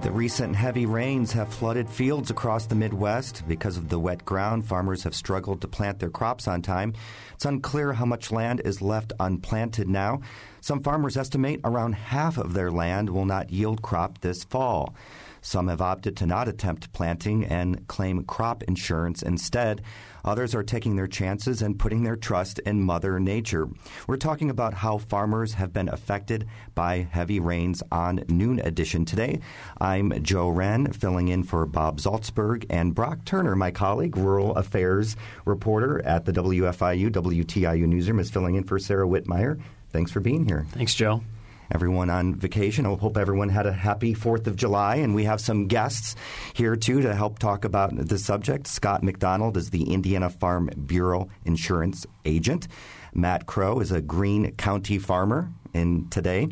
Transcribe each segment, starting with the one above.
The recent heavy rains have flooded fields across the Midwest. Because of the wet ground, farmers have struggled to plant their crops on time. It's unclear how much land is left unplanted now. Some farmers estimate around half of their land will not yield crop this fall. Some have opted to not attempt planting and claim crop insurance instead. Others are taking their chances and putting their trust in Mother Nature. We're talking about how farmers have been affected by heavy rains on Noon Edition today. I'm Joe Wren, filling in for Bob Zaltsberg and Brock Turner, my colleague, rural affairs reporter at the WFIU WTIU newsroom, is filling in for Sarah Whitmire. Thanks for being here. Thanks, Joe everyone on vacation. I hope everyone had a happy 4th of July. And we have some guests here, too, to help talk about the subject. Scott McDonald is the Indiana Farm Bureau insurance agent. Matt Crow is a Greene County farmer in today.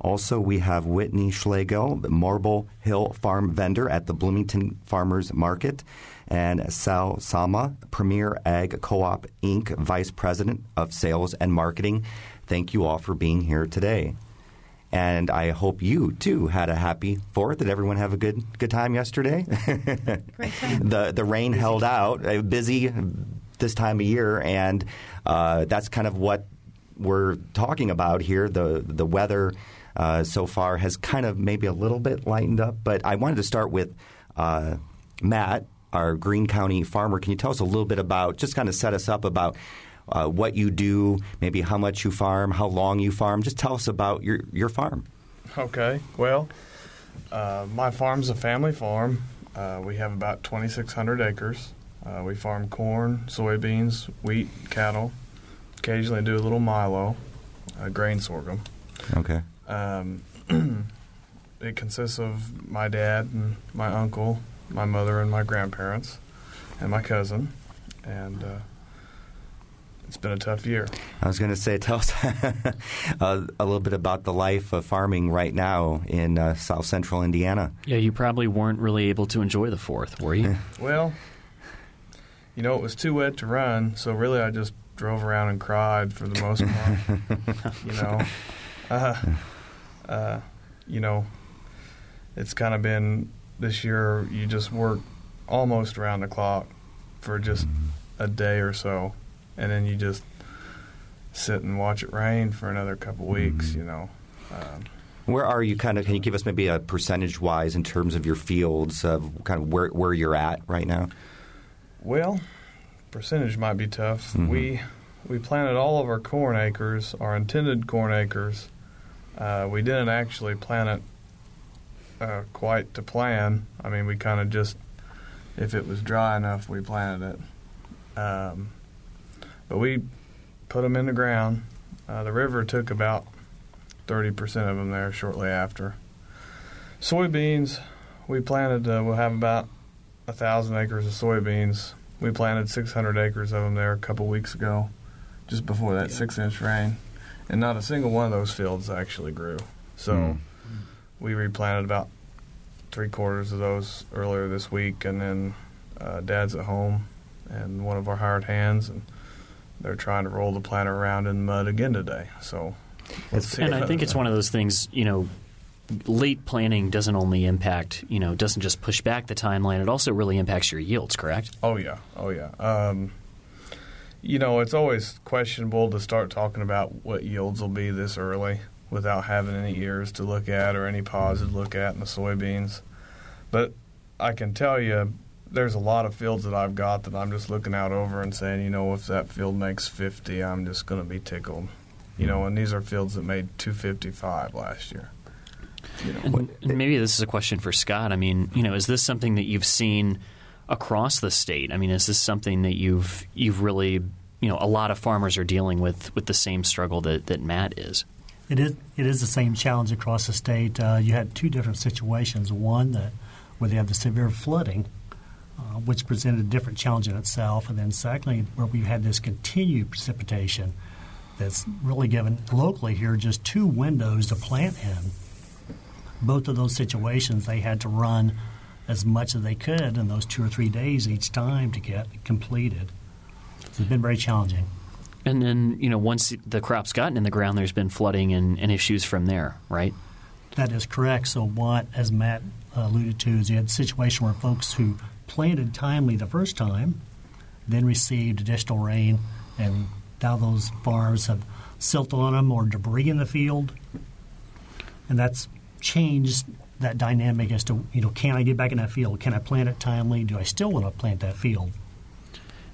Also, we have Whitney Schlegel, the Marble Hill farm vendor at the Bloomington Farmers Market, and Sal Sama, Premier Ag Co-op Inc. Vice President of Sales and Marketing. Thank you all for being here today. And I hope you too had a happy Fourth. Did everyone have a good good time yesterday? Great time. the the rain busy. held out, uh, busy this time of year, and uh, that's kind of what we're talking about here. The the weather uh, so far has kind of maybe a little bit lightened up, but I wanted to start with uh, Matt, our Greene County farmer. Can you tell us a little bit about just kind of set us up about uh, what you do, maybe how much you farm, how long you farm. Just tell us about your, your farm. Okay. Well, uh, my farm's a family farm. Uh, we have about 2,600 acres. Uh, we farm corn, soybeans, wheat, cattle. Occasionally do a little milo, uh, grain sorghum. Okay. Um, it consists of my dad and my uncle, my mother and my grandparents, and my cousin. And uh, it's been a tough year. I was going to say, tell us uh, a little bit about the life of farming right now in uh, South Central Indiana. Yeah, you probably weren't really able to enjoy the fourth, were you? well, you know, it was too wet to run, so really I just drove around and cried for the most part. you know, uh, uh, you know, it's kind of been this year. You just work almost around the clock for just a day or so and then you just sit and watch it rain for another couple weeks. Mm-hmm. You know. Um, where are you kind of? Can you give us maybe a percentage wise in terms of your fields of kind of where where you're at right now? Well, percentage might be tough. Mm-hmm. We we planted all of our corn acres, our intended corn acres. Uh, we didn't actually plant it uh, quite to plan. I mean, we kind of just, if it was dry enough, we planted it. Um, but we put them in the ground. Uh, the river took about 30% of them there shortly after. Soybeans, we planted, uh, we'll have about a 1,000 acres of soybeans. We planted 600 acres of them there a couple weeks ago, just before that yeah. six inch rain. And not a single one of those fields actually grew. So mm. we replanted about three quarters of those earlier this week, and then uh, Dad's at home and one of our hired hands. and they're trying to roll the planter around in mud again today. So, and I think it's one of those things. You know, late planting doesn't only impact. You know, doesn't just push back the timeline. It also really impacts your yields. Correct? Oh yeah. Oh yeah. Um, you know, it's always questionable to start talking about what yields will be this early without having any ears to look at or any pods to look at in the soybeans. But I can tell you, there's a lot of fields that I've got that I'm just looking out over and saying, you know, if that field makes 50, I'm just going to be tickled. You know, and these are fields that made 255 last year. You know, And, and maybe this is a question for Scott. I mean, you know, is this something that you've seen across the state? I mean, is this something that you've you've really, you know, a lot of farmers are dealing with with the same struggle that, that Matt is? It is it is the same challenge across the state. Uh, you had two different situations. One that where they had the severe flooding, uh, which presented a different challenge in itself, and then secondly where we've had this continued precipitation that's really given locally here just two windows to plant in. Both of those situations, they had to run as much as they could in those two or three days each time to get completed. It's been very challenging. And then, you know, once the crop's gotten in the ground, there's been flooding and, and issues from there, right? That is correct. So, what, as Matt alluded to, is you had a situation where folks who planted timely the first time then received additional rain, and now those farms have silt on them or debris in the field. And that's changed that dynamic as to, you know, can I get back in that field? Can I plant it timely? Do I still want to plant that field?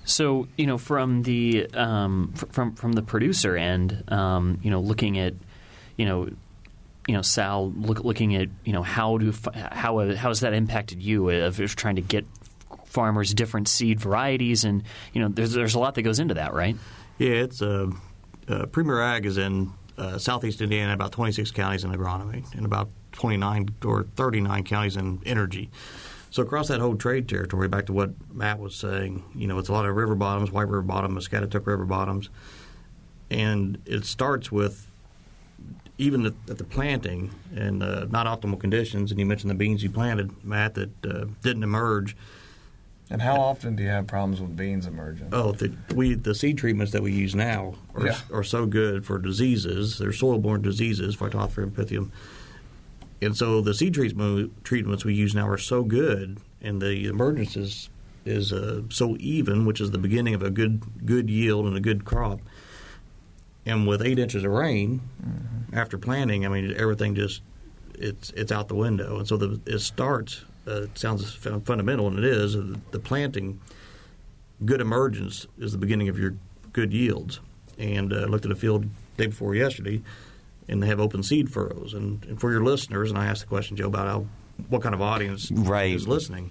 So, you know, from the um, from from the producer end, um, you know, looking at, you know, you know, Sal, look, looking at, you know, how do how how has that impacted you of just trying to get farmers different seed varieties, and you know, there's there's a lot that goes into that, right? Yeah, it's uh, uh, Premier Ag is in uh, southeast Indiana, about 26 counties in agronomy, and about 29 or 39 counties in energy. So across that whole trade territory, back to what Matt was saying, you know, it's a lot of river bottoms, white river bottom, Muscatatuck river bottoms, and it starts with even at, the planting and uh, not optimal conditions. And you mentioned the beans you planted, Matt, that uh, didn't emerge. And how often do you have problems with beans emerging? Oh, the, we the seed treatments that we use now are, Yeah. are so good for diseases. They're soil-borne diseases, Phytophthora and pythium. And so the seed treatment, treatments we use now are so good, and the emergence is, is uh, so even, which is the beginning of a good good yield and a good crop. And with eight inches of rain after planting, I mean everything just it's it's out the window. And so the, it starts. Uh, it sounds fundamental, and it is. uh, The planting good emergence is the beginning of your good yields. And uh, I looked at a field day before yesterday, and they have open seed furrows. And, and for your listeners, and I asked the question, Joe, about how, what kind of audience Right. is listening.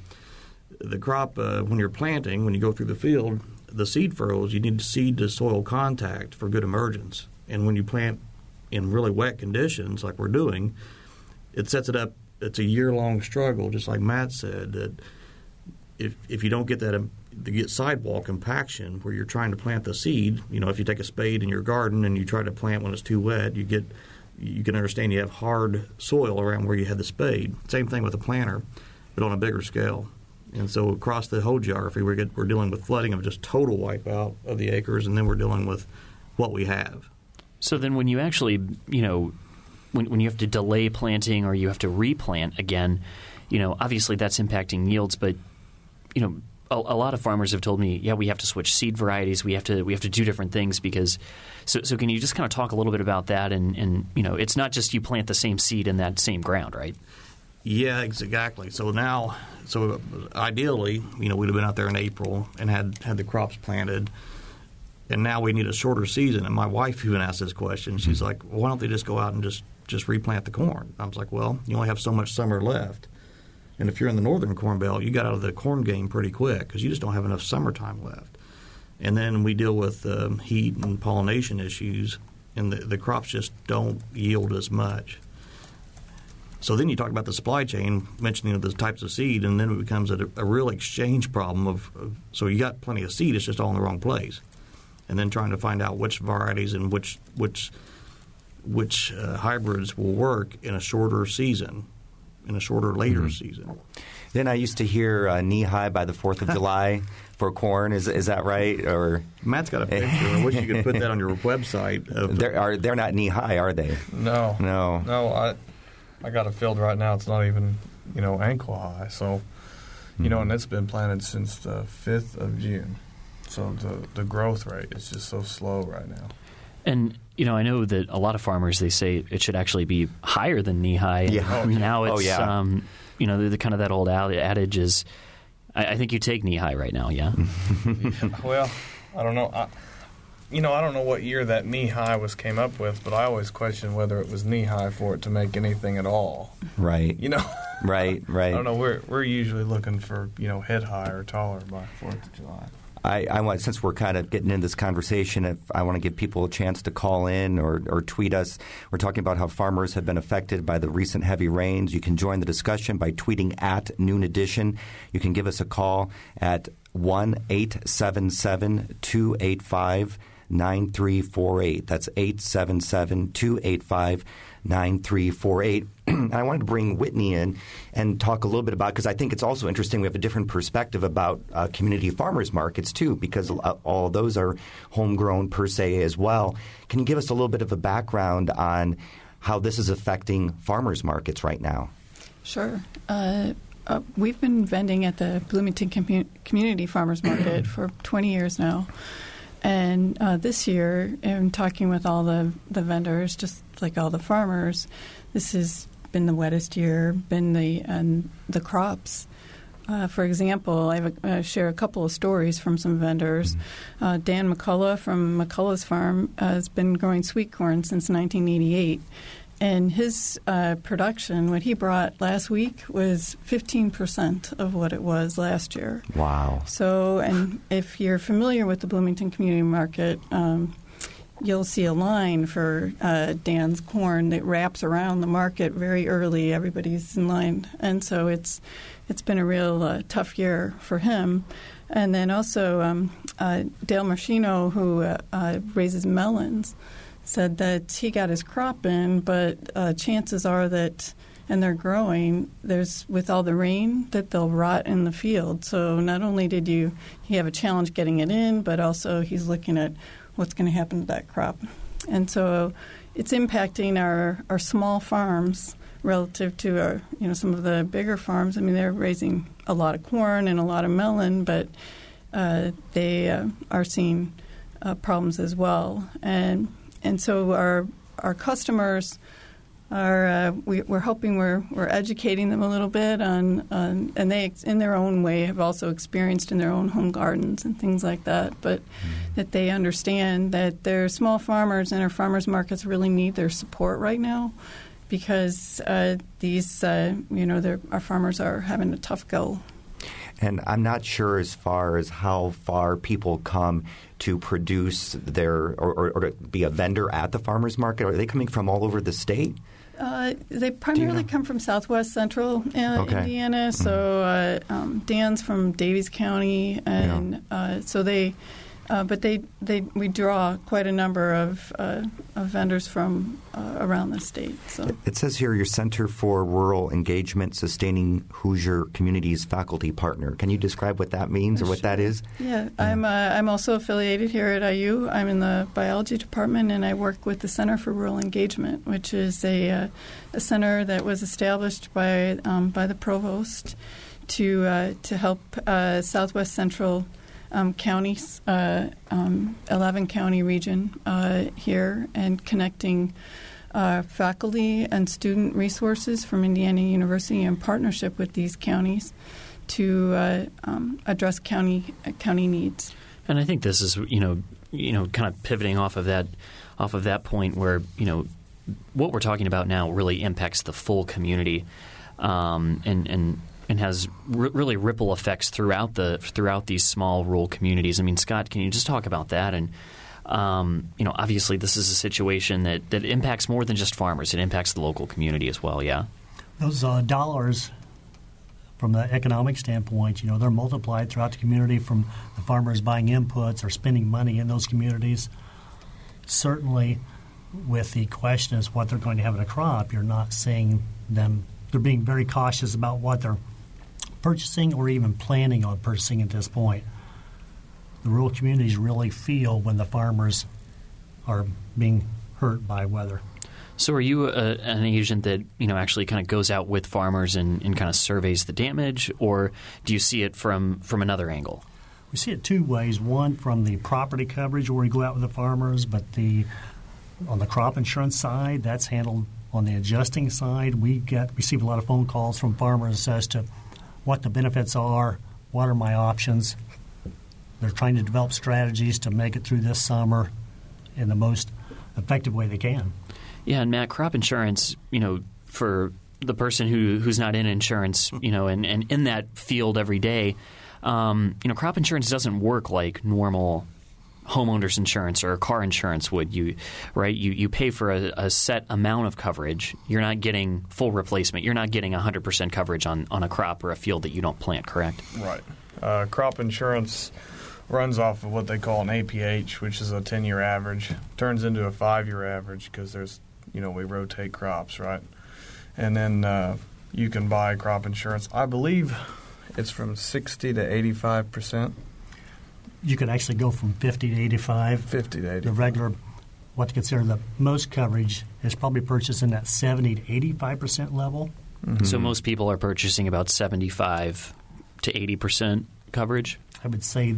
The crop, uh, when you're planting, when you go through the field, the seed furrows, you need seed to soil contact for good emergence. And when you plant in really wet conditions, like we're doing, it sets it up. It's a year long struggle, just like Matt said. That if if you don't get that um, to get sidewall compaction where you're trying to plant the seed, you know, if you take a spade in your garden and you try to plant when it's too wet, you get you can understand you have hard soil around where you had the spade. Same thing with a planter, but on a bigger scale. And so across the whole geography, we get, we're dealing with flooding of just total wipeout of the acres, and then we're dealing with what we have. So then, when you actually, you know, when, when you have to delay planting or you have to replant again, you know, obviously that's impacting yields. But you know, a, a lot of farmers have told me, yeah, we have to switch seed varieties. We have to we have to do different things because. So, so can you just kind of talk a little bit about that? And, and you know, it's not just you plant the same seed in that same ground, right? Yeah, exactly. So now, so ideally, you know, we'd have been out there in April and had had the crops planted, and now we need a shorter season. And my wife even asked this question. She's hmm. like, well, "Why don't they just go out and just just replant the corn?" I was like, "Well, you only have so much summer left, and if you're in the northern corn belt, you got out of the corn game pretty quick because you just don't have enough summertime left." And then we deal with um, heat and pollination issues, and the, the crops just don't yield as much. So then you talk about the supply chain, mentioning the types of seed, and then it becomes a, a real exchange problem of, of. So you got plenty of seed, it's just all in the wrong place, and then trying to find out which varieties and which which which uh, hybrids will work in a shorter season, in a shorter later season. Then I used to hear uh, knee high by the Fourth of July for corn. Is is that right? Or Matt's got a picture. I wish you could put that on your website. Of, they're are they're not knee high, are they? No, No. no. I I got a field right now. It's not even you know ankle high. So you know, and it's been planted since the fifth of June. So the the growth rate is just so slow right now. And you know, I know that a lot of farmers they say it should actually be higher than knee high. Yeah. I mean, now Oh, it's yeah. um, you know the, the kind of that old adage is. I, I think you take knee high right now, yeah. well, I don't know. I, you know, I don't know what year that knee high was came up with, but I always question whether it was knee high for it to make anything at all. Right. You know, Right. Right. I don't know. We're we're usually looking for you know head high or taller by Fourth of July. I, I, want since we're kind of getting into this conversation, if I want to give people a chance to call in or, or tweet us. We're talking about how farmers have been affected by the recent heavy rains. You can join the discussion by tweeting at Noon Edition. You can give us a call at one eight seven seven two eight five nine three four eight. 9348. That's eight seven seven two eight five. 9348. and I wanted to bring Whitney in and talk a little bit about because I think it's also interesting. We have a different perspective about uh, community farmers markets too, because uh, all those are homegrown per se as well. Can you give us a little bit of a background on how this is affecting farmers markets right now? Sure. Uh, uh, we've been vending at the Bloomington Commu- Community Farmers Market for 20 years now. And uh, this year, in talking with all the, the vendors, just like all the farmers, this has been the wettest year, been the and the crops. Uh, for example, I have a, uh, share a couple of stories from some vendors. Uh, Dan McCullough from McCullough's Farm has been growing sweet corn since 1988. And his uh, production, what he brought last week, was 15% of what it was last year. Wow. So, and if you're familiar with the Bloomington Community Market, um, you'll see a line for uh, Dan's corn that wraps around the market very early. Everybody's in line, and so it's it's been a real uh, tough year for him. And then also um, uh, Dale Marchino, who uh, uh, raises melons, said that he got his crop in, but uh, chances are that and they're growing, there's with all the rain that they'll rot in the field. So not only did you he have a challenge getting it in, but also he's looking at what's going to happen to that crop. And so it's impacting our, our small farms relative to our, you know some of the bigger farms. I mean, they're raising a lot of corn and a lot of melon, but uh, they uh, are seeing uh, problems as well. And and so our our customers are uh, we, are hoping we're we're educating them a little bit on, on, and they in their own way have also experienced in their own home gardens and things like that. But mm-hmm. that they understand that their small farmers and our farmers markets really need their support right now because uh, these uh, you know our farmers are having a tough go. And I'm not sure as far as how far people come to produce their or, or, or to be a vendor at the farmers market. Are they coming from all over the state? Uh, they primarily you know? come from southwest central uh, okay. Indiana. Mm-hmm. So uh, um, Dan's from Daviess County, and yeah. Uh, so they uh, but they, they we draw quite a number of, uh, of vendors from uh, around the state. So it says here your Center for Rural Engagement, sustaining Hoosier Communities faculty partner. Can you describe what that means or what that is? Yeah, I'm uh, I'm also affiliated here at IU. I'm in the biology department, and I work with the Center for Rural Engagement, which is a uh, a center that was established by um, by the provost to uh, to help Southwest Central um, counties, uh, um, 11 county region uh, here, and connecting uh, faculty and student resources from Indiana University in partnership with these counties to uh, um, address county county needs. And I think this is you know you know kind of pivoting off of that off of that point where you know what we're talking about now really impacts the full community, um, and and and has r- really ripple effects throughout the throughout these small rural communities. I mean, Scott, can you just talk about that? And um, you know, obviously, this is a situation that that impacts more than just farmers; it impacts the local community as well. Yeah, those uh, dollars. From the economic standpoint, you know, they're multiplied throughout the community from the farmers buying inputs or spending money in those communities. Certainly, with the question as what they're going to have in a crop, you're not seeing them. They're being very cautious about what they're purchasing or even planning on purchasing at this point. The rural communities really feel when the farmers are being hurt by weather. So, are you a, an agent that you know actually kind of goes out with farmers and, and kind of surveys the damage, or do you see it from from another angle? We see it two ways. One from the property coverage, where we go out with the farmers, but the on the crop insurance side, that's handled on the adjusting side. We get receive a lot of phone calls from farmers as to what the benefits are, what are my options. They're trying to develop strategies to make it through this summer in the most effective way they can. Yeah, and Matt, crop insurance, you know, for the person who who's not in insurance, you know, and, and in that field every day, um, you know, crop insurance doesn't work like normal homeowners insurance or car insurance would. You right? You you pay for a, a, set amount of coverage. You're not getting full replacement. You're not getting 100 percent coverage on on a crop or a field that you don't plant. Correct? Right. Uh, crop insurance runs off of what they call an APH, which is a 10 year average, turns into a five year average because there's you know we rotate crops, right? And then uh, you can buy crop insurance. I believe it's from 60 to 85 percent you could actually go from 50 to 85. 50 to 85. The regular, what to consider the most coverage, is probably purchased in that 70 to 85 percent level. Mm-hmm. So most people are purchasing about 75 to 80 percent coverage. I would say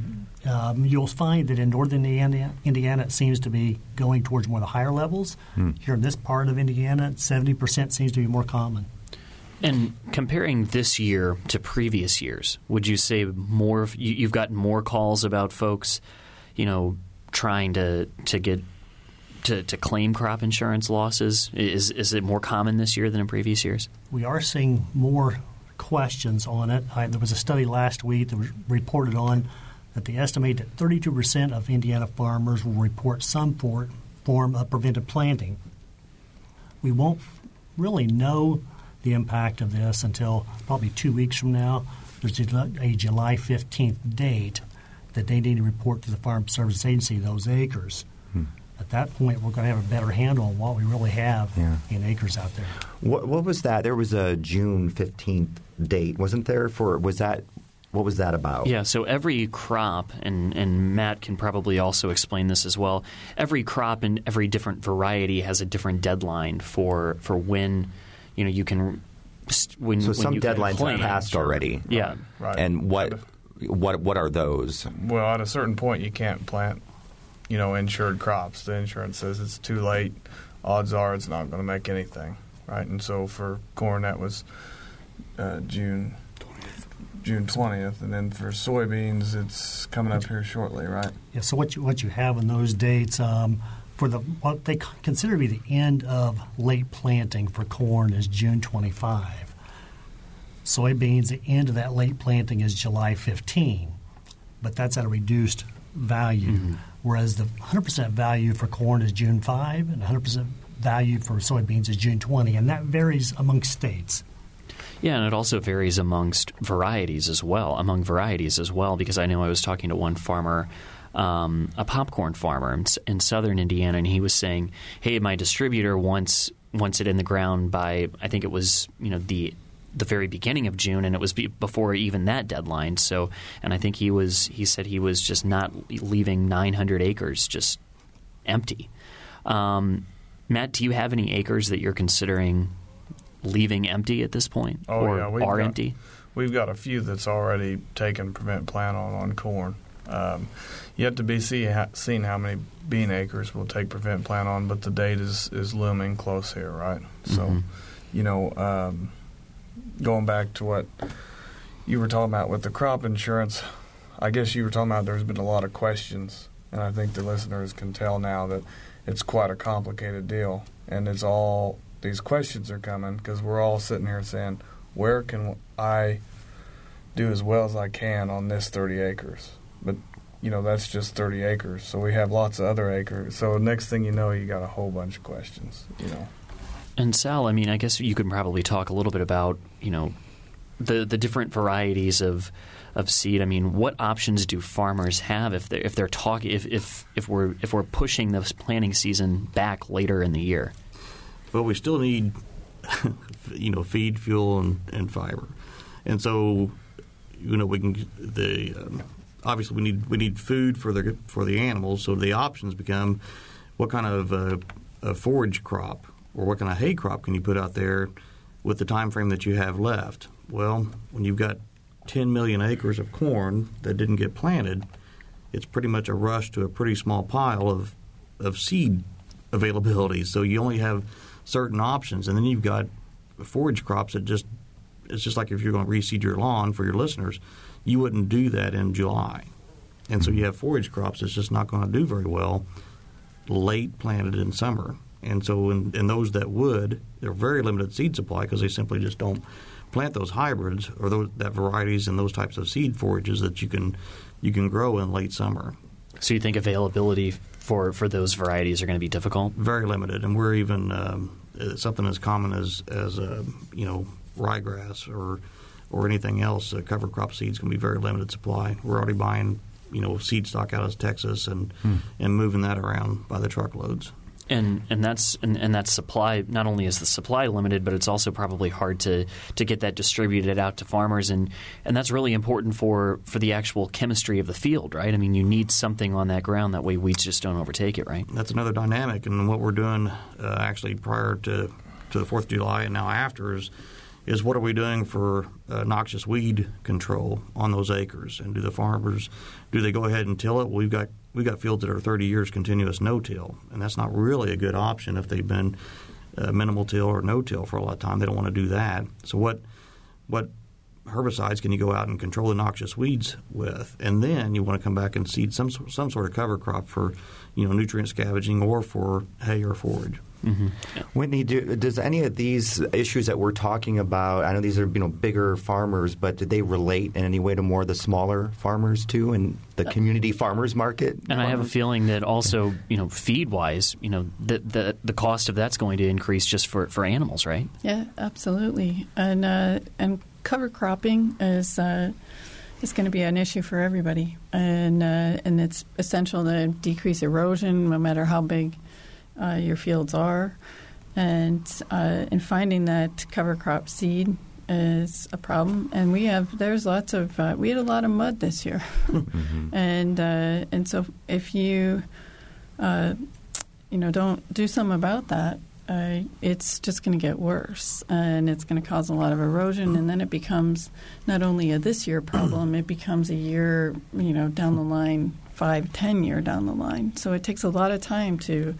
um, you'll find that in northern Indiana, Indiana, it seems to be going towards more of the higher levels. Hmm. Here in this part of Indiana, 70% seems to be more common. And comparing this year to previous years, would you say more? You, have gotten more calls about folks, you know, trying to to get to, to claim crop insurance losses. Is is it more common this year than in previous years? We are seeing more questions on it. I, there was a study last week that was reported on that they estimate that 32 percent of Indiana farmers will report some form of preventive planting. We won't really know the impact of this until probably two weeks from now. There's a July 15th date that they need to report to the Farm Service Agency those acres. Hmm. At that point, we're going to have a better handle on what we really have yeah. in acres out there. What, what was that? There was a June 15th date, wasn't there? For was that what was that about? Yeah, so every crop, and, and Matt can probably also explain this as well. Every crop and every different variety has a different deadline for for when you know you can when so when some deadlines have passed already. Yeah, right. And what what what are those? Well, at a certain point, you can't plant, you know, insured crops. The insurance says it's too late. Odds are it's not going to make anything, right? And so for corn, that was uh, June. June twentieth, and then for soybeans, it's coming up here shortly, right? Yeah. So what you what you have in those dates? Um, for the what they consider to be the end of late planting for corn is June 25. Soybeans, the end of that late planting is July 15, but that's at a reduced value. Mm-hmm. Whereas the 100% value for corn is June 5, and 100% value for soybeans is June 20, and that varies amongst states. Yeah, and it also varies amongst varieties as well, among varieties as well, because I know I was talking to one farmer um, a popcorn farmer in, in, southern Indiana, and he was saying, "Hey, my distributor wants wants it in the ground by I think it was you know the the very beginning of June, and it was be, before even that deadline. So, and I think he was he said he was just not leaving 900 acres just empty. Um, Matt, do you have any acres that you're considering leaving empty at this point, oh, or yeah, are got, empty? We've got a few that's already taken prevent plant on on corn. Um, yet to be see, ha, seen how many bean acres we'll take prevent plant on, but the date is, is looming close here, right? So, mm-hmm. you know, um, going back to what you were talking about with the crop insurance, I guess you were talking about there's been a lot of questions, and I think the listeners can tell now that it's quite a complicated deal, and it's all these questions are coming because we're all sitting here saying, where can I do as well as I can on this 30 acres? But you know that's just 30 acres. So we have lots of other acres. So next thing you know, you got a whole bunch of questions. You know. And Sal, I mean, I guess you could probably talk a little bit about you know the the different varieties of of seed. I mean, what options do farmers have if they're if they're talking if, if if we're if we're pushing this planting season back later in the year? Well, we still need you know feed, fuel, and, and fiber, and so you know we can the um, obviously we need we need food for the for the animals. So the options become what kind of uh, a forage crop or what kind of hay crop can you put out there with the time frame that you have left? Well, when you've got 10 million acres of corn that didn't get planted, it's pretty much a rush to a pretty small pile of of seed availability. So you only have certain options, and then you've got forage crops that just it's just like if you're going to reseed your lawn for your listeners you wouldn't do that in July. and so you have forage crops that's just not going to do very well late planted in summer. And so, in, in those that would, they're very limited seed supply because they simply just don't plant those hybrids or those that varieties and those types of seed forages that you can you can grow in late summer. So you think availability for, for those varieties are going to be difficult? Very limited, and we're even um, something as common as as uh, you know ryegrass or or anything else. Uh, cover crop seeds can be very limited supply. We're already buying you know seed stock out of Texas and hmm. and moving that around by the truckloads and and that's and, and that supply not only is the supply limited, but it's also probably hard to to get that distributed out to farmers, and and that's really important for for the actual chemistry of the field, right? I mean, you need something on that ground that way weeds just don't overtake it, right? That's another dynamic, and what we're doing uh, actually prior to to the Fourth of July and now after is is what are we doing for uh, noxious weed control on those acres, and do the farmers do they go ahead and till it? We've got we got fields that are 30 years continuous no-till, and that's not really a good option if they've been uh, minimal till or no-till for a lot of time. They don't want to do that. So what what herbicides can you go out and control the noxious weeds with, and then you want to come back and seed some some sort of cover crop for you know nutrient scavenging or for hay or forage. Mm-hmm. Yeah. Whitney, do, does any of these issues that we're talking about? I know these are you know bigger farmers, but do they relate in any way to more of the smaller farmers too, and the uh, community farmers market? And I have a feeling that also, you know, feed wise, you know, the, the the cost of that's going to increase just for, for animals, right? Yeah, absolutely. And uh, and cover cropping is. Uh, is going to be an issue for everybody, and uh, and it's essential to decrease erosion, no matter how big uh, your fields are, and uh, and finding that cover crop seed is a problem. And we have there's lots of uh, we had a lot of mud this year, mm-hmm. and uh, and so if you uh, you know don't do something about that. Uh, it's just going to get worse, and it's going to cause a lot of erosion, and then it becomes not only a this year problem; it becomes a year, you know, down the line, five, ten year down the line. So it takes a lot of time to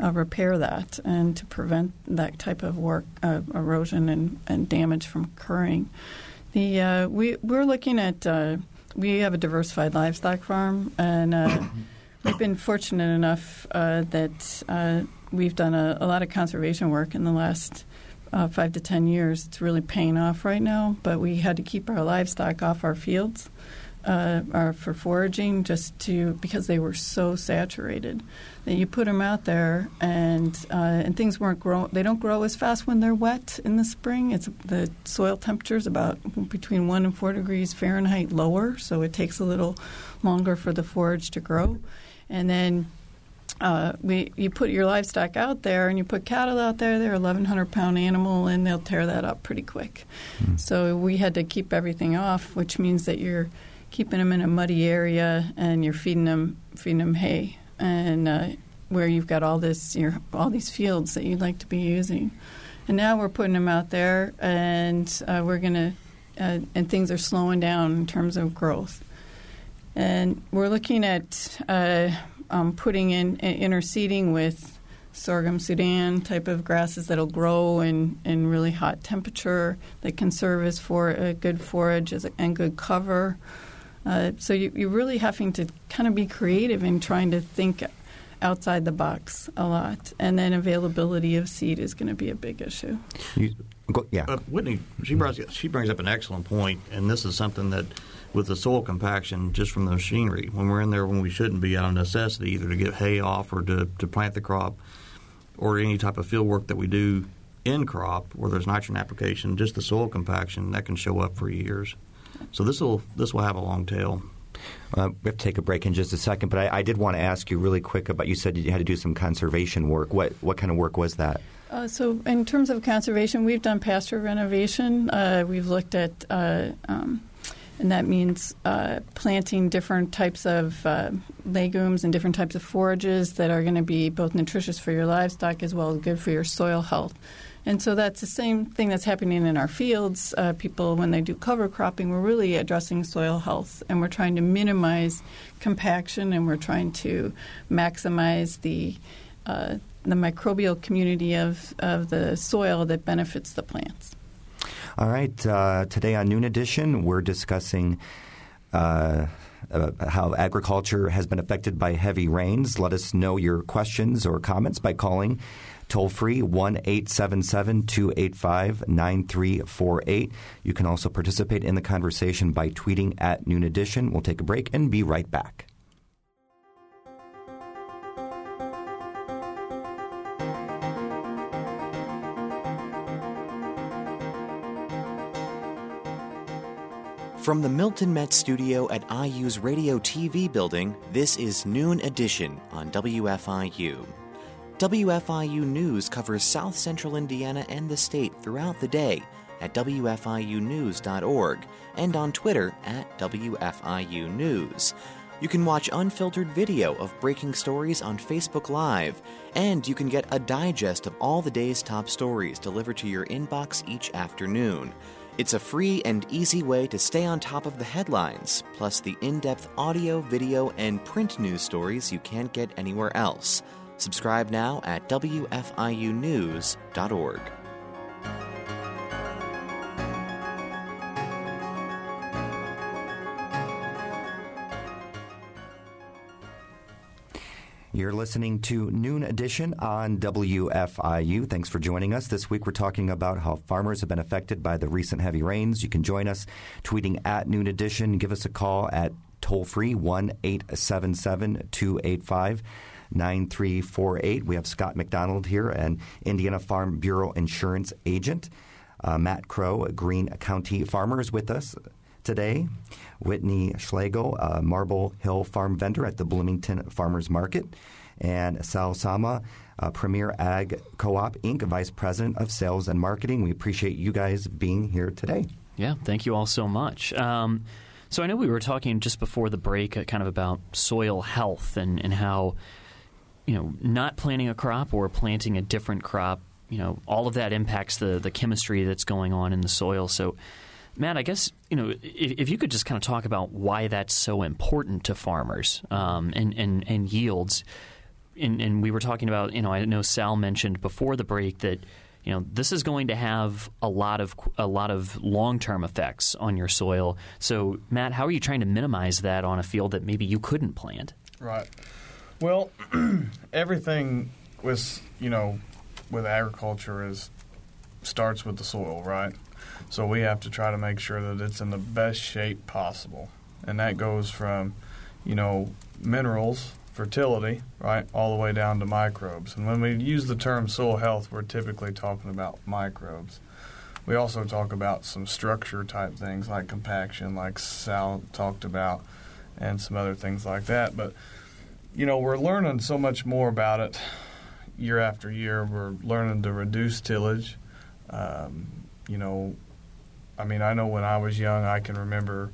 uh, repair that and to prevent that type of work uh, erosion and, and damage from occurring. The uh, we we're looking at uh, we have a diversified livestock farm and uh, we've been fortunate enough uh, that we've done a, a, lot of conservation work in the last. five to ten years, it's really paying off right now. But we had to keep our livestock off our fields, uh, for foraging just to because they were so saturated you put them out there and uh, and things weren't grow they don't grow as fast when they're wet in the spring it's the soil temperature is about between one and four degrees Fahrenheit lower so it takes a little longer for the forage to grow and then uh, we, you put your livestock out there and you put cattle out there, they're 1,100 pound animal and they'll tear that up pretty quick. Mm. So we had to keep everything off, which means that you're keeping them in a muddy area and you're feeding them feeding them hay and uh, where you've got all this your, all these fields that you'd like to be using. And now we're putting them out there, and uh, we're going to, uh, and things are slowing down in terms of growth. And we're looking at uh, um, putting in interseeding with sorghum Sudan type of grasses that'll grow in, in really hot temperature that can serve as for a good forage a, and good cover. Uh, so you, you're really having to kind of be creative in trying to think outside the box a lot, and then availability of seed is going to be a big issue. You, go, yeah, uh, Whitney, she brings she brings up an excellent point, and this is something that with the soil compaction just from the machinery when we're in there when we shouldn't be out of necessity either to get hay off or to, to plant the crop or any type of field work that we do in crop where there's nitrogen application just the soil compaction that can show up for years so this will this will have a long tail. Uh, we have to take a break in just a second, but I, I, did want to ask you really quick about. You said you had to do some conservation work. What what kind of work was that? Uh, so, in terms of conservation, we've done pasture renovation. Uh, we've looked at, uh, um, and that means uh, planting different types of uh, legumes and different types of forages that are going to be both nutritious for your livestock as well as good for your soil health. And so that's the same thing that's happening in our fields. Uh, people, when they do cover cropping, we're really addressing soil health and we're trying to minimize compaction and we're trying to maximize the uh, the microbial community of, of the soil that benefits the plants. All right. Uh, today on Noon Edition, we're discussing uh, uh, how agriculture has been affected by heavy rains. Let us know your questions or comments by calling toll free 1 877 285 9348. You can also participate in the conversation by tweeting at Noon Edition. We'll take a break and be right back. From the Milton Met studio at IU's Radio TV building, this is Noon Edition on WFIU. WFIU News covers South Central Indiana and the state throughout the day at WFIUnews.org and on Twitter at WFIU News. You can watch unfiltered video of breaking stories on Facebook Live, and you can get a digest of all the day's top stories delivered to your inbox each afternoon. It's a free and easy way to stay on top of the headlines, plus the in depth audio, video, and print news stories you can't get anywhere else. Subscribe now at WFIUnews.org. You're listening to Noon Edition on WFIU. Thanks for joining us. This week we're talking about how farmers have been affected by the recent heavy rains. You can join us tweeting at Noon Edition. Give us a call at toll free 1 877 285 9348. We have Scott McDonald here, an Indiana Farm Bureau insurance agent. Uh, Matt Crow, a Greene County farmer, is with us today. Whitney Schlegel, a Marble Hill farm vendor at the Bloomington Farmers Market. And Sal Sama, Premier Ag Co op Inc., Vice President of Sales and Marketing. We appreciate you guys being here today. Yeah, thank you all so much. Um, so I know we were talking just before the break uh, kind of about soil health and, and how, you know, not planting a crop or planting a different crop, you know, all of that impacts the, the chemistry that's going on in the soil. So Matt, I guess you know if, if, you could just kind of talk about why that's so important to farmers um, and, and, and yields. And, and, we were talking about, you know, I know Sal mentioned before the break that you know this is going to have a lot of a lot of long term effects on your soil. So, Matt, how are you trying to minimize that on a field that maybe you couldn't plant? Right. Well, everything with you know with agriculture is starts with the soil, right? So we have to try to make sure that it's in the best shape possible. And that goes from, you know, minerals, fertility, right, all the way down to microbes. And when we use the term soil health, we're typically talking about microbes. We also talk about some structure type things like compaction, like Sal talked about, and some other things like that. But, you know, we're learning so much more about it year after year. We're learning to reduce tillage. Um, you know, I mean, I know when I was young, I can remember,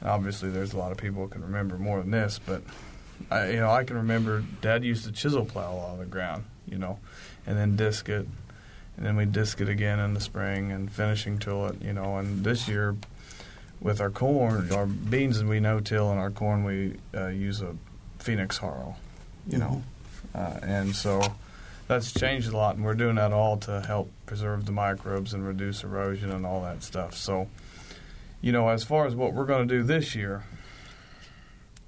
and obviously there's a lot of people who can remember more than this, but I, you know, I can remember Dad used to chisel plow all the ground, you know, and then disc it, and then we disc it again in the spring and finishing till it, you know. And this year, with our corn, our beans we no till, and our corn we uh, use a Phoenix harrow, you know, uh, and so that's changed a lot, and we're doing that all to help preserve the microbes and reduce erosion and all that stuff. So, you know, as far as what we're going to do this year,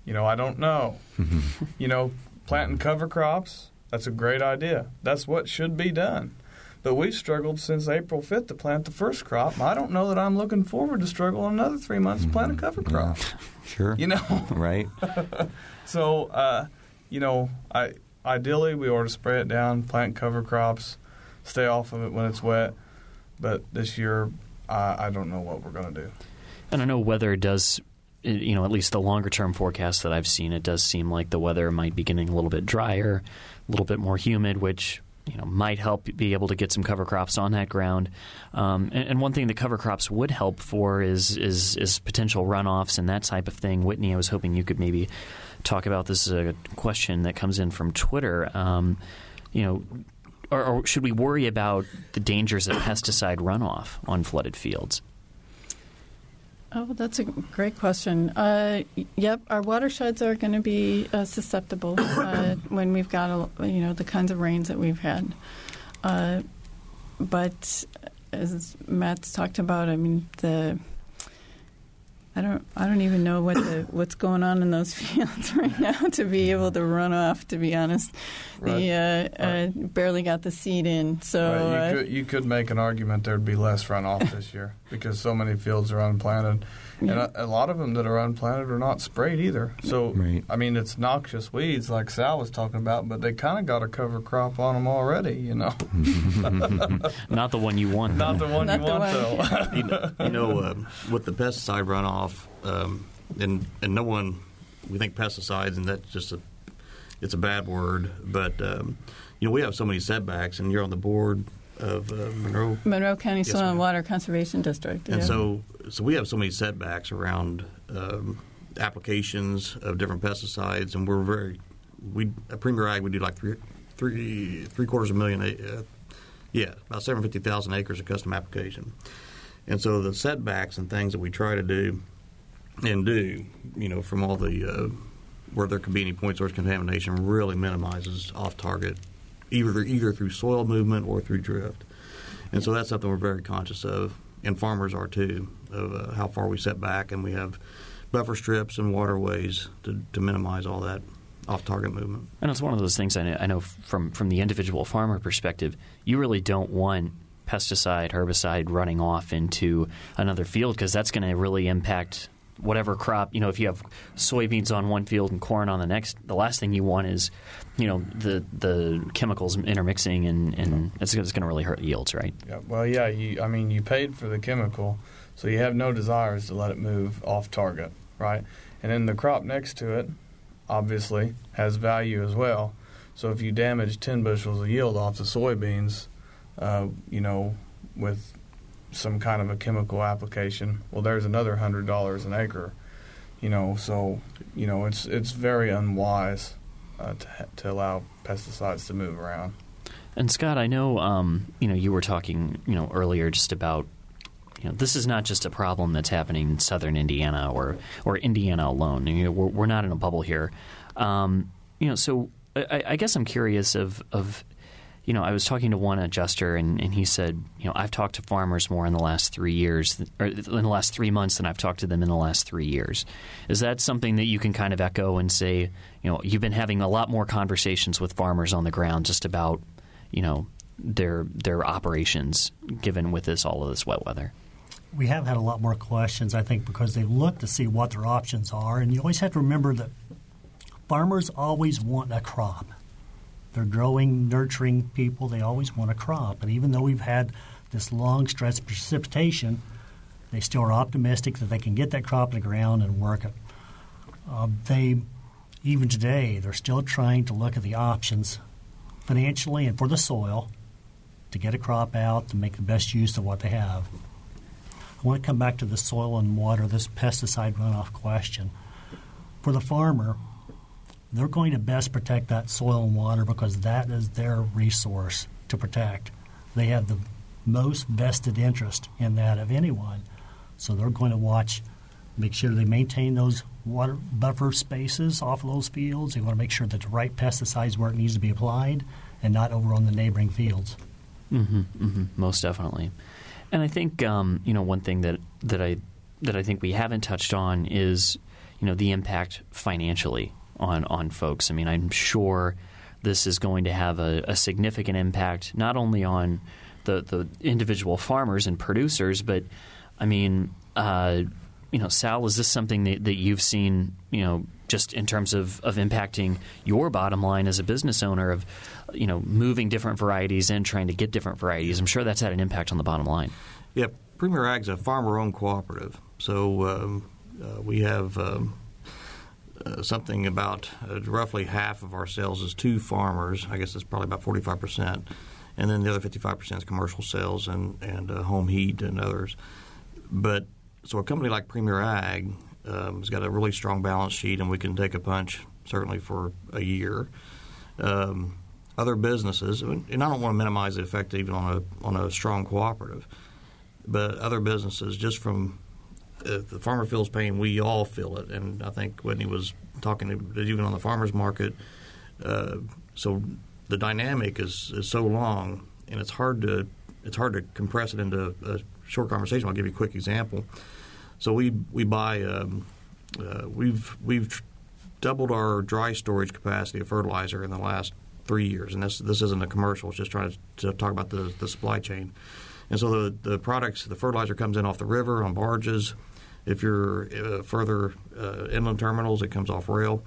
you know, I don't know. you know, planting cover crops, that's a great idea. That's what should be done. But we've struggled since April 5th to plant the first crop. I don't know that I'm looking forward to struggle another three months to plant a cover crop. Yeah, sure. You know? right. so, uh, you know, I ideally we ought to spray it down, plant cover crops, stay off of it when it's wet. But this year, I, I don't know what we're going to do. And I know weather does, you know, at least the longer term forecast that I've seen, it does seem like the weather might be getting a little bit drier, a little bit more humid, which you know might help be able to get some cover crops on that ground. Um, and, and, one thing the cover crops would help for is, is is potential runoffs and that type of thing. Whitney, I was hoping you could maybe talk about this. Is a question that comes in from Twitter. Um, you know, or, or, should we worry about the dangers of pesticide runoff on flooded fields? Oh, that's a great question. Uh, yep, our watersheds are going to be uh, susceptible uh, when we've got a, you know the kinds of rains that we've had. Uh, but as Matt's talked about, I mean the I don't. I don't even know what the, what's going on in those fields right now to be able to run off. To be honest, Right. the uh, Right. uh, barely got the seed in. So Right, you, uh, could, you could make an argument there'd be less runoff this year because so many fields are unplanted, and a, a lot of them that are unplanted are not sprayed either. So, Right. I mean, it's noxious weeds like Sal was talking about, but they kind of got a cover crop on them already. You know, Not the one you want. not the one Not you the want one. though. you know, you know uh, with the pesticide runoff, um, and and no one we think pesticides, and that's just a it's a bad word, but um, you know we have so many setbacks, and you're on the board of uh, Monroe, Monroe County Yes, Soil and. Water Conservation District. and yeah. so so we have so many setbacks around um, applications of different pesticides, and we're very we at Premier Ag we do like three three three quarters of a million. Uh, yeah, about seven fifty thousand acres of custom application. And so the setbacks and things that we try to do and do, you know, from all the uh, where there could be any point source contamination, really minimizes off target, either either through soil movement or through drift. And so that's something we're very conscious of, and farmers are too, of uh, how far we set back, and we have buffer strips and waterways to, to minimize all that off target movement. And it's one of those things I know, I know from from the individual farmer perspective, you really don't want pesticide, herbicide running off into another field because that's going to really impact whatever crop. You know, if you have soybeans on one field and corn on the next, the last thing you want is, you know, the the chemicals intermixing and, and it's, it's going to really hurt yields, right? Yeah, well, yeah. You, I mean, you paid for the chemical, so you have no desires to let it move off target, right? And then the crop next to it, obviously, has value as well. So if you damage ten bushels of yield off the soybeans, uh, you know, with some kind of a chemical application, well, there's another hundred dollars an acre. You know, so you know it's it's very unwise uh, to to allow pesticides to move around. And Scott, I know um, you know you were talking you know earlier just about you know this is not just a problem that's happening in southern Indiana or or Indiana alone. You know, we're, we're not in a bubble here. Um, you know, so I, I guess I'm curious of of you know I was talking to one adjuster and, and he said you know I've talked to farmers more in the last three years or in the last three months than I've talked to them in the last three years. Is that something that you can kind of echo and say you know you've been having a lot more conversations with farmers on the ground just about you know their their operations given with this all of this wet weather. we have had a lot more questions, I think, because they look to see what their options are. And you always have to remember that farmers always want a crop. They're growing, nurturing people, they always want a crop. And even though we've had this long stretch of precipitation, they still are optimistic that they can get that crop in the ground and work it. Uh, they, even today, they're still trying to look at the options financially and for the soil to get a crop out to make the best use of what they have. I want to come back to the soil and water, this pesticide runoff question. For the farmer, they're going to best protect that soil and water because that is their resource to protect. They have the most vested interest in that of anyone. So they're going to watch, make sure they maintain those water buffer spaces off of those fields. They want to make sure that the right pesticides where it needs to be applied and not over on the neighboring fields. Mm-hmm, mm-hmm, most definitely. And I think um, you know one thing that, that I that I think we haven't touched on is you know the impact financially on on folks. I mean, I'm sure this is going to have a, a significant impact not only on the the individual farmers and producers, but I mean, uh, you know, Sal, is this something that, that you've seen, you know, just in terms of, of impacting your bottom line as a business owner of, you know, moving different varieties and trying to get different varieties? I'm sure that's had an impact on the bottom line. Yeah, Premier Ag's a farmer-owned cooperative, so um, uh, we have um, uh, something about uh, roughly half of our sales is to farmers. I guess it's probably about forty-five percent, and then the other fifty-five percent is commercial sales and and uh, home heat and others. But so a company like Premier Ag um, has got a really strong balance sheet, and we can take a punch certainly for a year. Um, other businesses, and I don't want to minimize the effect even on a on a strong cooperative, but other businesses just from if the farmer feels pain, we all feel it. And I think Whitney was talking to, even on the farmers market. Uh, so the dynamic is, is so long, and it's hard to it's hard to compress it into a short conversation. I'll give you a quick example. So we we buy um, uh, we've we've doubled our dry storage capacity of fertilizer in the last three years, and this this isn't a commercial. It's just trying to, to talk about the, the supply chain. And so the the products, the fertilizer comes in off the river on barges. If you're uh, further uh, inland terminals, it comes off rail.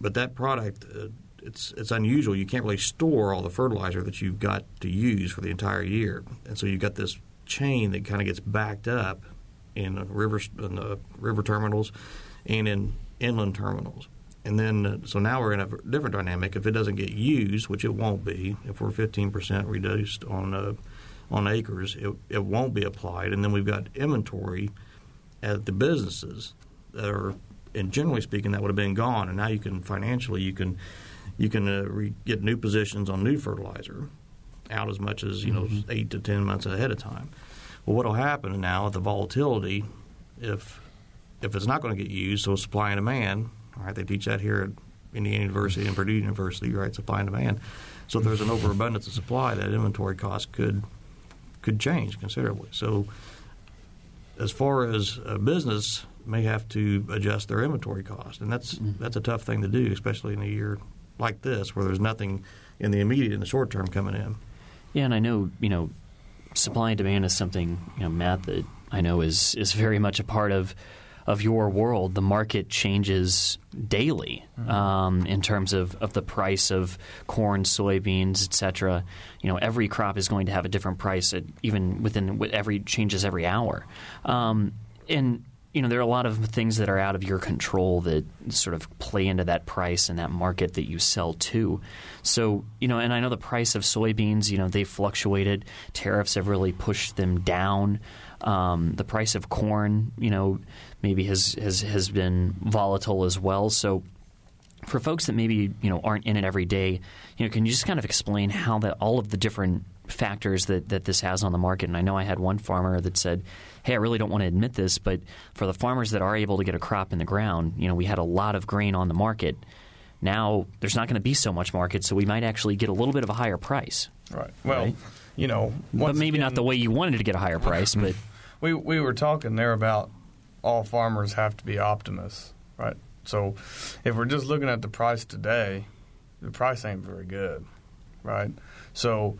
But that product, uh, it's it's unusual. You can't really store all the fertilizer that you've got to use for the entire year, and so you've got this chain that kind of gets backed up in river in the river terminals and in inland terminals. And then, uh, so now we're in a different dynamic. If it doesn't get used, which it won't be, if we're 15% reduced on uh, on acres, it, it won't be applied. And then we've got inventory at the businesses that are, and generally speaking, that would have been gone. And now you can financially, you can you can uh, re- get new positions on new fertilizer out as much as you know mm-hmm. eight to ten months ahead of time. Well, what will happen now with the volatility, if if it's not going to get used, so supply and demand all right, they teach that here at Indiana University and Purdue University, right? Supply and demand. So if there's an overabundance of supply, that inventory cost could could change considerably. So as far as a business may have to adjust their inventory cost, and that's mm-hmm. that's a tough thing to do, especially in a year like this where there's nothing in the immediate in the short term coming in. Yeah, and I know you know supply and demand is something you know Matt that I know is is very much a part of of your world, the market changes daily mm-hmm. um, in terms of, of the price of corn, soybeans, etc. You know, every crop is going to have a different price, at, even within every changes every hour. Um, and you know, there are a lot of things that are out of your control that sort of play into that price and that market that you sell to. So, you know, and I know the price of soybeans, you know, they fluctuated. Tariffs have really pushed them down. Um, the price of corn, you know, maybe has, has has been volatile as well. So for folks that maybe you know aren't in it every day, you know, can you just kind of explain how that all of the different factors that, that this has on the market? And I know I had one farmer that said, "Hey, I really don't want to admit this, but for the farmers that are able to get a crop in the ground, you know, we had a lot of grain on the market. Now there's not going to be so much market, so we might actually get a little bit of a higher price." Right. Well, right? You know, but maybe again, not the way you wanted to get a higher price, but we we were talking there about all farmers have to be optimists, right? So if we're just looking at the price today, the price ain't very good, right? So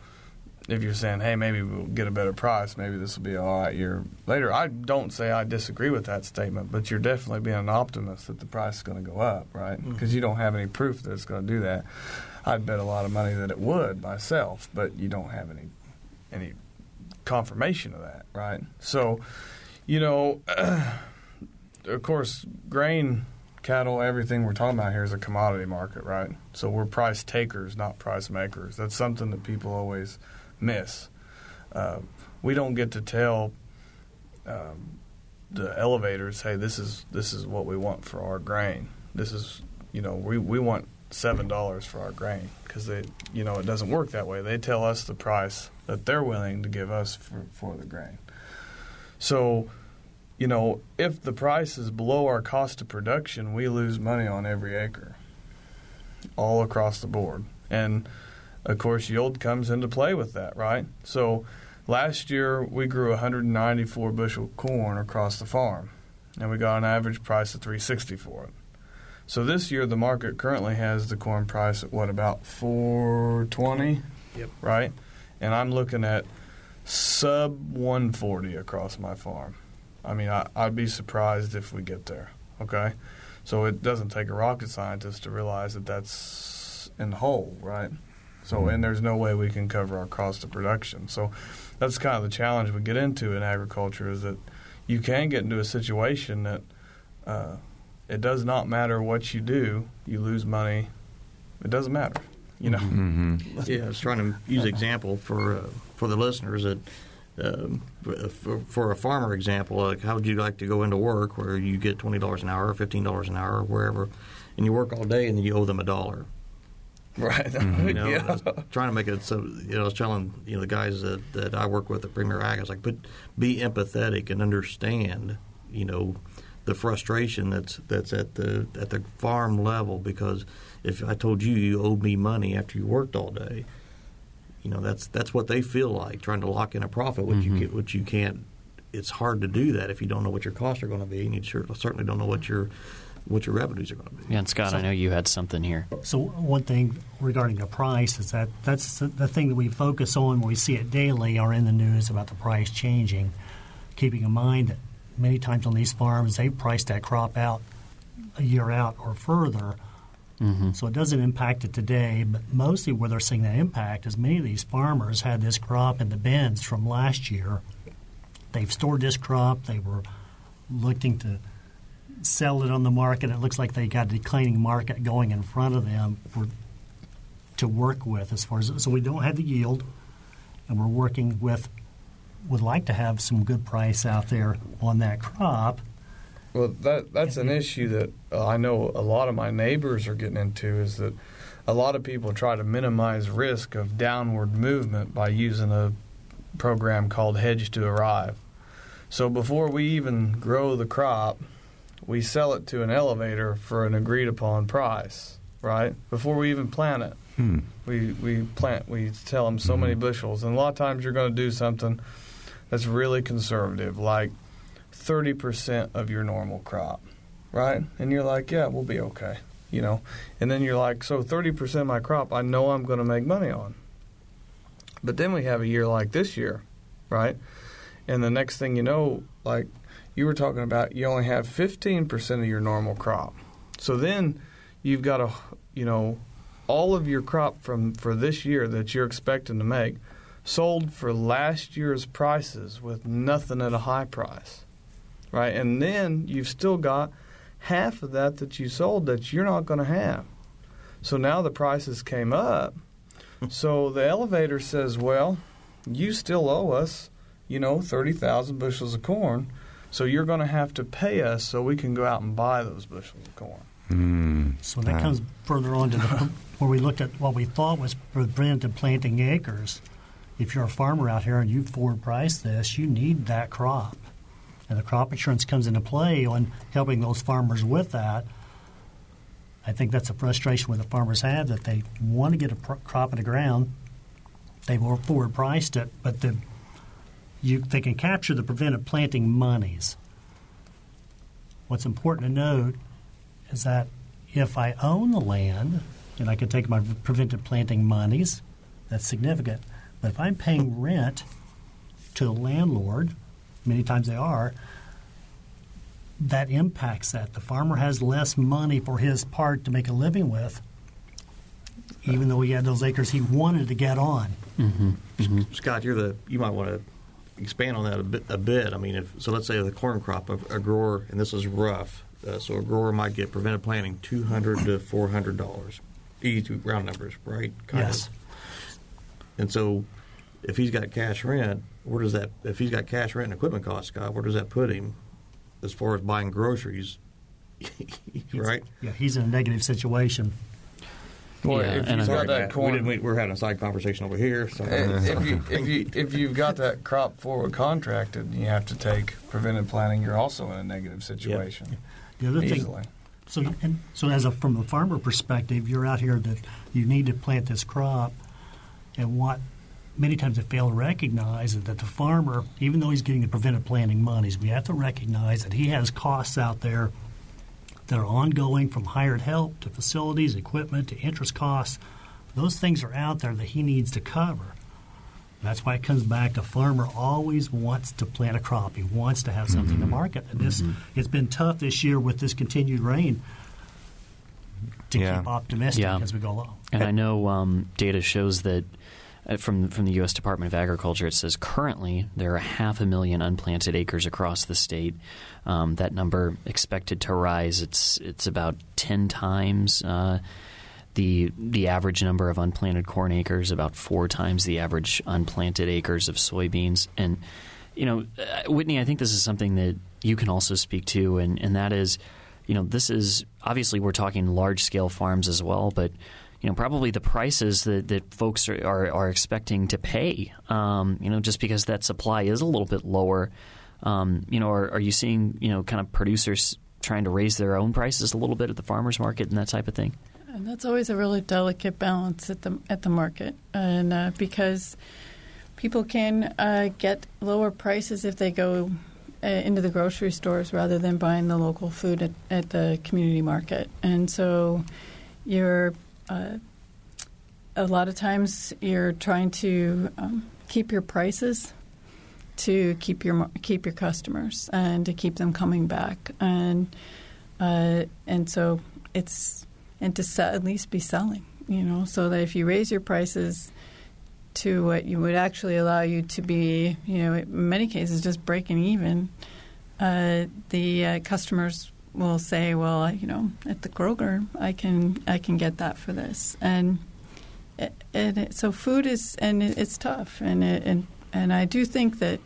if you're saying, hey, maybe we'll get a better price, maybe this will be all right year later. I don't say I disagree with that statement, but you're definitely being an optimist that the price is going to go up, right? Because mm-hmm. you don't have any proof that it's going to do that. I'd bet a lot of money that it would myself, but you don't have any any confirmation of that, right? So, you know, of course, grain, cattle, everything we're talking about here is a commodity market, right? So we're price takers, not price makers. That's something that people always miss. Uh, we don't get to tell um, the elevators, "Hey, this is this is what we want for our grain. This is, you know, we we want seven dollars for our grain because they, you know, it doesn't work that way. They tell us the price that they're willing to give us for, for the grain. So, you know, if the price is below our cost of production, we lose money on every acre, all across the board. And of course, yield comes into play with that, right? So, last year we grew 194 bushel corn across the farm, and we got an average price of 360 for it. So this year the market currently has the corn price at what about 420? Yep. Right? and I'm looking at sub 140 across my farm. I mean, I, would be surprised if we get there. Okay, so it doesn't take a rocket scientist to realize that that's in the hole, right? So, and there's no way we can cover our cost of production. So, that's kind of the challenge we get into in agriculture is that you can get into a situation that uh, it does not matter what you do, you lose money. It doesn't matter you know. Mm-hmm. Yeah, I was trying to use example for uh, for the listeners that. Um, for, for, a farmer example, like how would you like to go into work where you get twenty dollars an hour, or fifteen dollars an hour, or wherever, and you work all day and then you owe them a dollar, right? Mm-hmm. You know, yeah. trying to make it so. You know, I was telling you know the guys that, that I work with at Premier Ag, I was like, but be empathetic and understand, you know, the frustration that's that's at the at the farm level because if I told you you owed me money after you worked all day, you know that's that's what they feel like trying to lock in a profit, which mm-hmm. you can, which you can't. it's hard to do that if you don't know what your costs are going to be, and you sure, certainly don't know what your what your revenues are going to be. Yeah, and Scott, I know you had something here. So one thing regarding the price is that that's the thing that we focus on when we see it daily or in the news about the price changing. Keeping in mind that many times on these farms they price that crop out a year out or further. Mm-hmm. So it doesn't impact it today, but mostly where they're seeing that impact is many of these farmers had this crop in the bins from last year. They've stored this crop. They were looking to sell it on the market. It looks like they got a declining market going in front of them for, to work with as far as so we don't have the yield, and we're working with would like to have some good price out there on that crop. Well, that that's an issue that uh, I know a lot of my neighbors are getting into is that a lot of people try to minimize risk of downward movement by using a program called Hedge to Arrive. So before we even grow the crop, we sell it to an elevator for an agreed upon price, right? Before we even plant it. Hmm. We we plant we tell them so many bushels, and a lot of times you're going to do something that's really conservative, like thirty percent of your normal crop, right? And you're like, yeah, we'll be okay, you know. And then you're like, so thirty percent of my crop, I know I'm going to make money on. But then we have a year like this year, right? And the next thing you know, like you were talking about, you only have fifteen percent of your normal crop. So then you've got a, you know, all of your crop from for this year that you're expecting to make sold for last year's prices with nothing at a high price, right? And then you've still got half of that that you sold that you're not going to have. So now the prices came up. So the elevator says, "Well, you still owe us, you know, 30,000 bushels of corn. So you're going to have to pay us so we can go out and buy those bushels of corn." Hmm. So that comes further on to the, where we looked at what we thought was preventive planting acres. If you're a farmer out here and you forward price this, you need that crop. And the crop insurance comes into play on helping those farmers with that. I think that's a frustration with the farmers have that they want to get a pr- crop in the ground. They've forward priced it, but the, you, they can capture the preventive planting monies. What's important to note is that if I own the land and I can take my preventive planting monies, that's significant. But if I'm paying rent to the landlord, many times they are, that impacts that. The farmer has less money for his part to make a living with, even though he had those acres he wanted to get on. Scott, you're the you might want to expand on that a bit. A bit. I mean, if so, let's say the corn crop, a, a grower, and this is rough. Uh, so a grower might get preventive planting two hundred to four hundred dollars, easy round numbers, right? Kind Yes. Of. And so, if he's got cash rent, where does that? If he's got cash rent and equipment costs, Scott, where does that put him as far as buying groceries? right. Yeah, he's in a negative situation. Boy, Yeah, if you've got that corn, we didn't, we, we're having a side conversation over here. So. if you if you if you've got that crop forward contracted, and you have to take preventive planting. You're also in a negative situation. The other thing, Easily. So, and so as a from the farmer perspective, you're out here that you need to plant this crop, and what many times they fail to recognize is that the farmer, even though he's getting the preventive planting monies, we have to recognize that he has costs out there that are ongoing, from hired help to facilities, equipment to interest costs. Those things are out there that he needs to cover. That's why it comes back to farmer always wants to plant a crop. He wants to have something to market. And this it's been tough this year with this continued rain to Yeah. keep optimistic Yeah. as we go along. And I know um, data shows that from from the U.S. Department of Agriculture, it says currently there are half a million unplanted acres across the state. Um, that number expected to rise. It's it's about ten times uh, the the average number of unplanted corn acres, about four times the average unplanted acres of soybeans. And you know, uh, Whitney, I think this is something that you can also speak to, and, and that is, you know, this is obviously we're talking large scale farms as well, but you know, probably the prices that, that folks are, are, are expecting to pay, um, you know, just because that supply is a little bit lower. Um, you know, are, are you seeing, you know, kind of producers trying to raise their own prices a little bit at the farmers market and that type of thing? And that's always a really delicate balance at the at the market, and uh, because people can uh, get lower prices if they go uh, into the grocery stores rather than buying the local food at, at the community market. And so you're uh, a lot of times you're trying to um, keep your prices to keep your keep your customers and to keep them coming back. And uh, and so it's and to at least be selling you know so that if you raise your prices to what you would actually allow you to be you know in many cases just breaking even uh, the uh, customers will say well you know at the Kroger I can I can get that for this. And and it, so food is and it, it's tough. And it, and and I do think that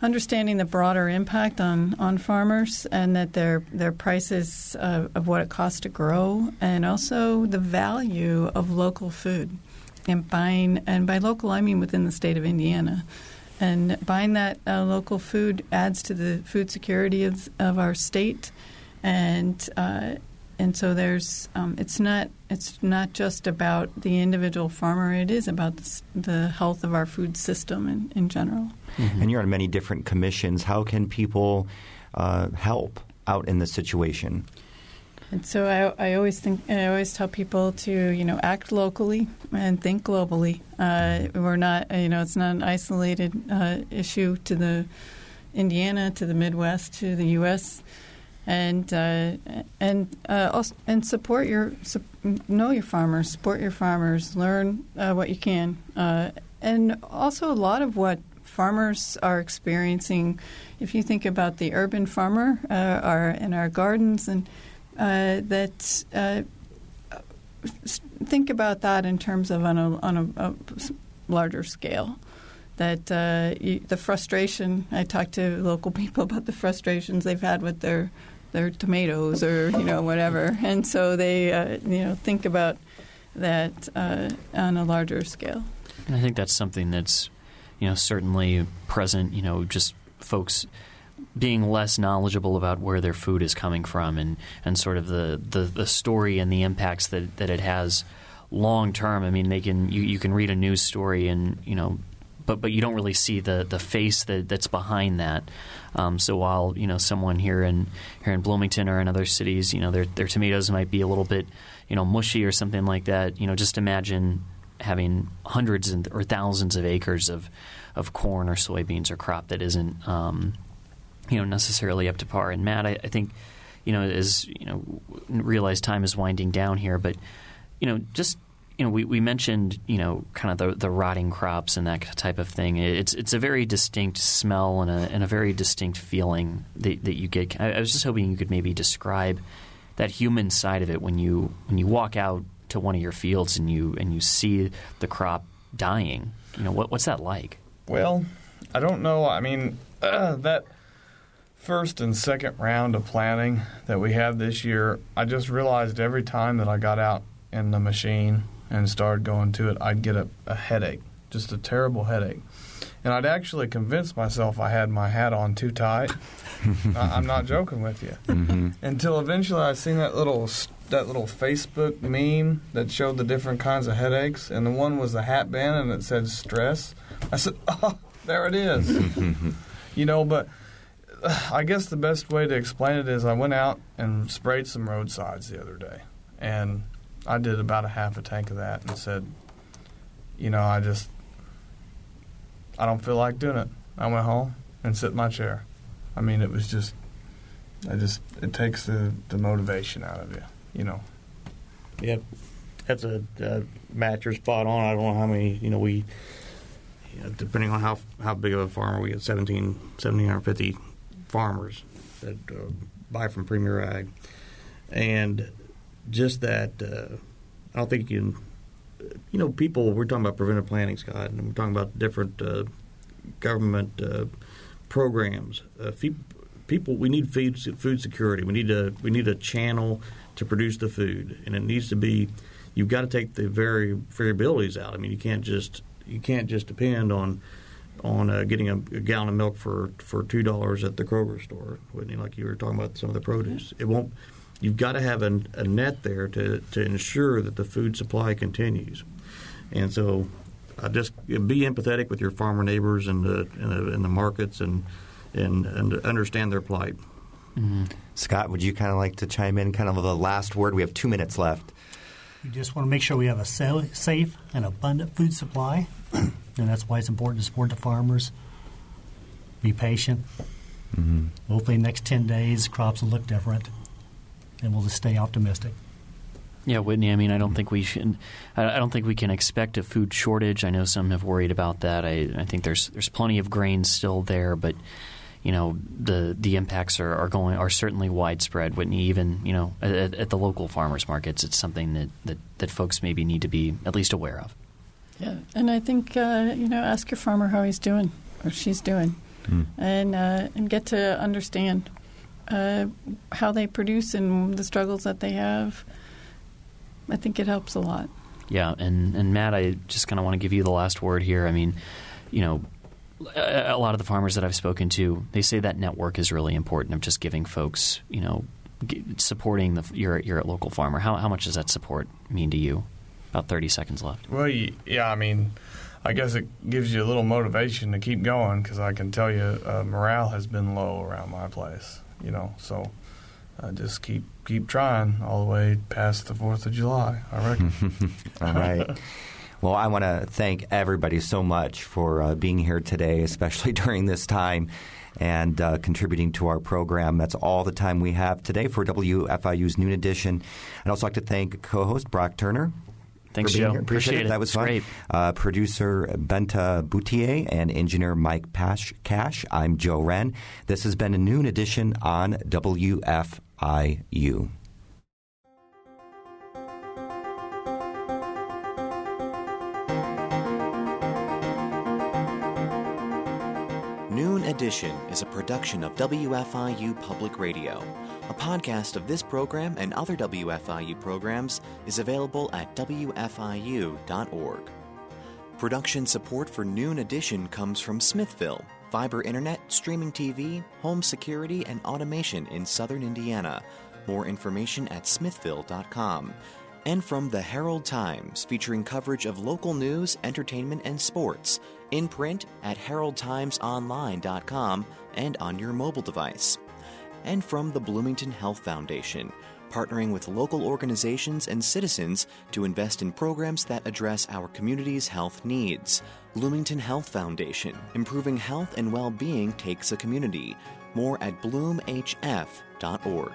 understanding the broader impact on, on farmers and that their their prices uh, of what it costs to grow and also the value of local food and buying and by local I mean within the state of Indiana and buying that uh, local food adds to the food security of, of our state and uh, and so there's um, it's not it's not just about the individual farmer. It is about the, the health of our food system in, in general. Mm-hmm. And you're on many different commissions. How can people uh, help out in this situation? And so I, I, always think I always tell people to you know act locally and think globally. Uh, we're not you know it's not an isolated uh, issue to the Indiana, to the Midwest, to the U.S and uh, and uh, also, and support your know your farmers, support your farmers, learn uh, what you can, uh, and also a lot of what farmers are experiencing. If you think about the urban farmer, uh, our in our gardens, and uh, that think about that in terms of on a on a, a larger scale that uh, you, the frustration. I talk to local people about the frustrations they've had with their their tomatoes or you know whatever, and so they uh, you know think about that uh, on a larger scale. And I think that's something that's you know certainly present. You know, just folks being less knowledgeable about where their food is coming from and, and sort of the, the, the story and the impacts that, that it has long term. I mean, they can you, you can read a news story and you know but but you don't really see the the face that, that's behind that. Um, so while you know someone here in here in Bloomington or in other cities, you know their their tomatoes might be a little bit you know mushy or something like that. You know, just imagine having hundreds and, or thousands of acres of of corn or soybeans or crop that isn't um, you know necessarily up to par. And Matt, I, I think you know as you know realize time is winding down here, but you know just you know, we, we mentioned, you know, kind of the, the rotting crops and that type of thing. It's it's a very distinct smell and a, and a very distinct feeling that, that you get. I, I was just hoping you could maybe describe that human side of it when you when you walk out to one of your fields and you and you see the crop dying. You know, what, what's that like? Well, I don't know. I mean, uh, that first and second round of planning that we had this year, I just realized every time that I got out in the machine and started going to it, I'd get a, a headache, just a terrible headache. And I'd actually convince myself I had my hat on too tight. I, am not joking with you. Mm-hmm. Until eventually I seen that little that little Facebook meme that showed the different kinds of headaches, and the one was the hat band and it said stress. I said, "Oh, there it is." you know, but I guess the best way to explain it is I went out and sprayed some roadsides the other day, and I did about a half a tank of that and said, you know, I just, I don't feel like doing it. I went home and sit in my chair. I mean, it was just, I just, it takes the, the motivation out of you, you know. Yeah, that's a, a spot on. I don't know how many, you know, we, depending on how how big of a farmer, we get 17, 1,750 farmers that uh, buy from Premier Ag. And just that uh, I don't think you can. You know, people. We're talking about preventive planning, Scott, and we're talking about different uh, government uh, programs. Uh, people, we need food food security. We need a we need a channel to produce the food, and it needs to be. You've got to take the very variabilities out. I mean, you can't just you can't just depend on on uh, getting a, a, gallon of milk for for two dollars at the Kroger store. Whitney, like you were talking about some of the produce, it won't you've got to have a, a net there to, to ensure that the food supply continues. And so uh, just be empathetic with your farmer neighbors and the, and the, and the markets and, and, and understand their plight. Mm-hmm. Scott, would you kind of like to chime in? Kind of the last word. We have two minutes left. We just want to make sure we have a safe and abundant food supply, and that's why it's important to support the farmers. Be patient. Mm-hmm. Hopefully, next ten days, crops will look different, and we'll just stay optimistic. Yeah, Whitney. I mean, I don't think we should. I don't think we can expect a food shortage. I know some have worried about that. I, I think there's there's plenty of grain still there, but you know the the impacts are, are going are certainly widespread. Whitney, even you know at, at, the local farmers markets, it's something that, that, that folks maybe need to be at least aware of. Yeah, and I think uh, you know ask your farmer how he's doing or she's doing, mm. and uh, and get to understand uh, how they produce and the struggles that they have. I think it helps a lot. Yeah, and and Matt, I just kind of want to give you the last word here. I mean, you know, a lot of the farmers that I've spoken to, they say that network is really important of just giving folks, you know, supporting the your your local farmer. How how much does that support mean to you? About thirty seconds left. Well, yeah, I mean, I guess it gives you a little motivation to keep going because I can tell you uh, morale has been low around my place. You know, so uh, just keep keep trying all the way past the Fourth of July. I reckon. all right. Well, I want to thank everybody so much for uh, being here today, especially during this time and uh, contributing to our program. That's all the time we have today for WFIU's Noon Edition. I'd also like to thank co-host Brock Turner. Thanks, Joe. Appreciate, Appreciate it. it. That was fun. Great. Uh, producer Benta Boutier and engineer Mike Pash- Cash. I'm Joe Hren. This has been a Noon Edition on WFIU. Edition is a production of WFIU Public Radio. A podcast of this program and other WFIU programs is available at WFIU.org. Production support for Noon Edition comes from Smithville, fiber internet, streaming TV, home security, and automation in southern Indiana. More information at smithville.com and from the Herald Times, featuring coverage of local news, entertainment, and sports, in print at heraldtimesonline.com and on your mobile device. And from the Bloomington Health Foundation, partnering with local organizations and citizens to invest in programs that address our community's health needs. Bloomington Health Foundation, improving health and well being takes a community. More at bloomhf.org.